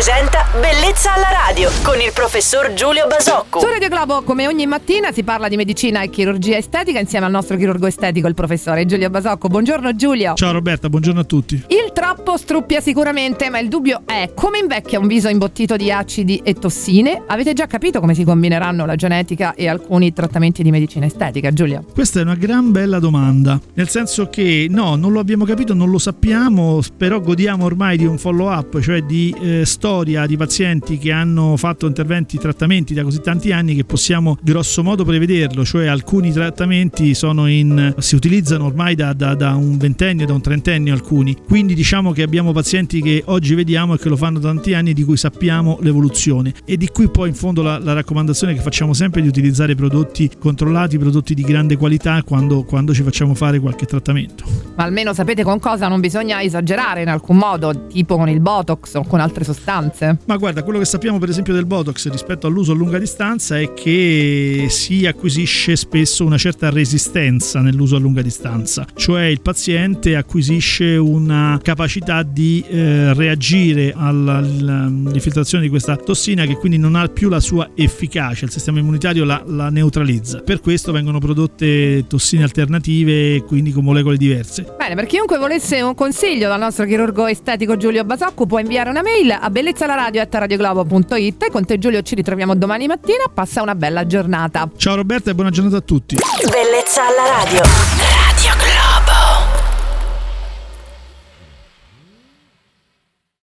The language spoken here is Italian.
presenta Bellezza alla radio con il professor Giulio Basocco. Su Radio Globo, come ogni mattina, si parla di medicina e chirurgia estetica insieme al nostro chirurgo estetico, il professore Giulio Basocco. Buongiorno Giulio. Ciao Roberta, buongiorno a tutti. Il troppo struppia sicuramente, ma il dubbio è come invecchia un viso imbottito di acidi e tossine? Avete già capito come si combineranno la genetica e alcuni trattamenti di medicina estetica, Giulio? Questa è una gran bella domanda, nel senso che no, non lo abbiamo capito, non lo sappiamo, però godiamo ormai di un follow up, cioè di eh, storia di pazienti che hanno fatto interventi, trattamenti da così tanti anni che possiamo grosso modo prevederlo, cioè alcuni trattamenti in, si utilizzano ormai da, da, da, un ventennio, da un trentennio alcuni, quindi diciamo che abbiamo pazienti che oggi vediamo e che lo fanno da tanti anni di cui sappiamo l'evoluzione e di cui poi in fondo la, la raccomandazione che facciamo sempre è di utilizzare prodotti controllati, prodotti di grande qualità quando, quando ci facciamo fare qualche trattamento. Ma almeno sapete con cosa non bisogna esagerare in alcun modo, tipo con il Botox o con altre sostanze? Ma guarda, quello che sappiamo per esempio del Botox rispetto all'uso a lunga distanza è che si acquisisce spesso una certa resistenza nell'uso a lunga distanza, cioè il paziente acquisisce una capacità di eh, reagire all'infiltrazione di questa tossina che quindi non ha più la sua efficacia, il sistema immunitario la, la neutralizza. Per questo vengono prodotte tossine alternative, quindi con molecole diverse. Bene, per chiunque volesse un consiglio dal nostro chirurgo estetico Giulio Basocco può inviare una mail a bellezzalaradio.it e con te Giulio ci ritroviamo domani mattina. Passa una bella giornata. Ciao Roberta e buona giornata a tutti. Bellezza alla radio.